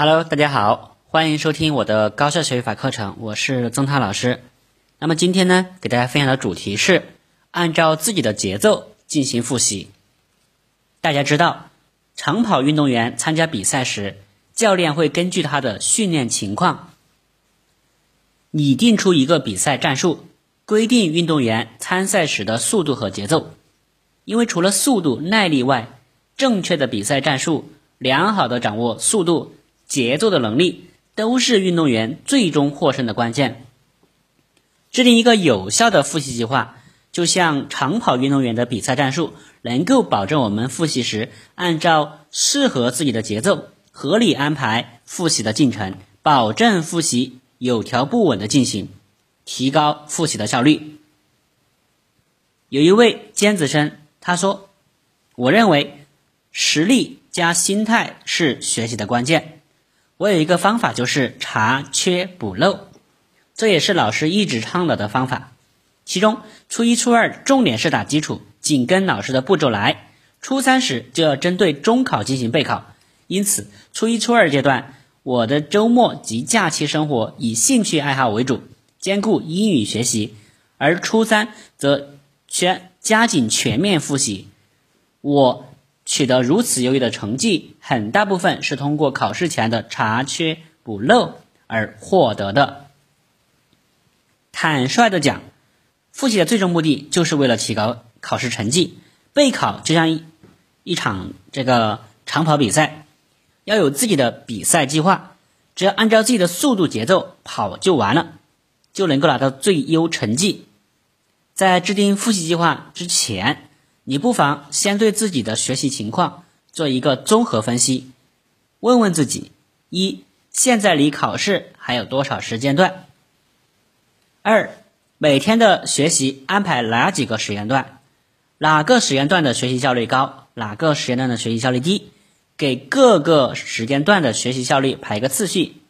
Hello，大家好，欢迎收听我的高效学语法课程，我是曾涛老师。那么今天呢，给大家分享的主题是按照自己的节奏进行复习。大家知道，长跑运动员参加比赛时，教练会根据他的训练情况，拟定出一个比赛战术，规定运动员参赛时的速度和节奏。因为除了速度、耐力外，正确的比赛战术、良好的掌握速度、节奏的能力，都是运动员最终获胜的关键。制定一个有效的复习计划，就像长跑运动员的比赛战术，能够保证我们复习时按照适合自己的节奏，合理安排复习的进程，保证复习有条不紊的进行，提高复习的效率。有一位尖子生。他说：“我认为实力加心态是学习的关键。我有一个方法，就是查缺补漏，这也是老师一直倡导的方法。其中，初一、初二重点是打基础，紧跟老师的步骤来；初三时就要针对中考进行备考。因此，初一、初二阶段，我的周末及假期生活以兴趣爱好为主，兼顾英语学习；而初三则全。”加紧全面复习，我取得如此优异的成绩，很大部分是通过考试前的查缺补漏而获得的。坦率的讲，复习的最终目的就是为了提高考试成绩。备考就像一一场这个长跑比赛，要有自己的比赛计划，只要按照自己的速度节奏跑就完了，就能够拿到最优成绩。在制定复习计划之前，你不妨先对自己的学习情况做一个综合分析，问问自己：一、现在离考试还有多少时间段？二、每天的学习安排哪几个时间段？哪个时间段的学习效率高？哪个时间段的学习效率低？给各个时间段的学习效率排个次序。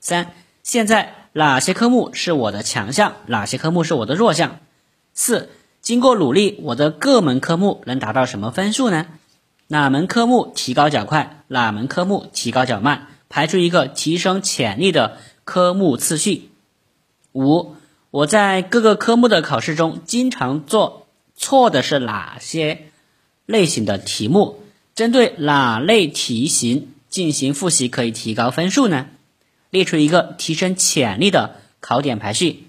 三、现在哪些科目是我的强项？哪些科目是我的弱项？四，经过努力，我的各门科目能达到什么分数呢？哪门科目提高较快？哪门科目提高较慢？排出一个提升潜力的科目次序。五，我在各个科目的考试中经常做错的是哪些类型的题目？针对哪类题型进行复习可以提高分数呢？列出一个提升潜力的考点排序。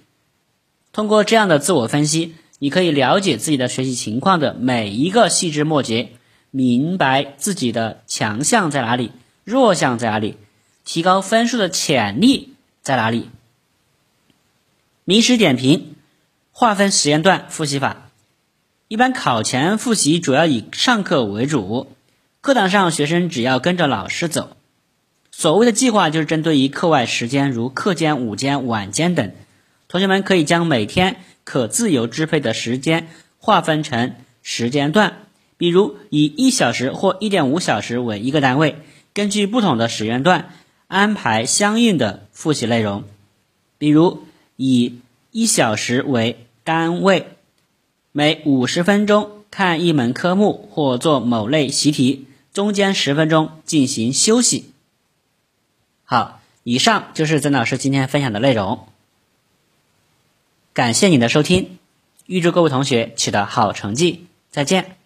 通过这样的自我分析。你可以了解自己的学习情况的每一个细枝末节，明白自己的强项在哪里，弱项在哪里，提高分数的潜力在哪里。名师点评：划分时间段复习法。一般考前复习主要以上课为主，课堂上学生只要跟着老师走。所谓的计划就是针对于课外时间，如课间、午间、晚间等，同学们可以将每天。可自由支配的时间划分成时间段，比如以一小时或一点五小时为一个单位，根据不同的时间段安排相应的复习内容。比如以一小时为单位，每五十分钟看一门科目或做某类习题，中间十分钟进行休息。好，以上就是曾老师今天分享的内容。感谢你的收听，预祝各位同学取得好成绩，再见。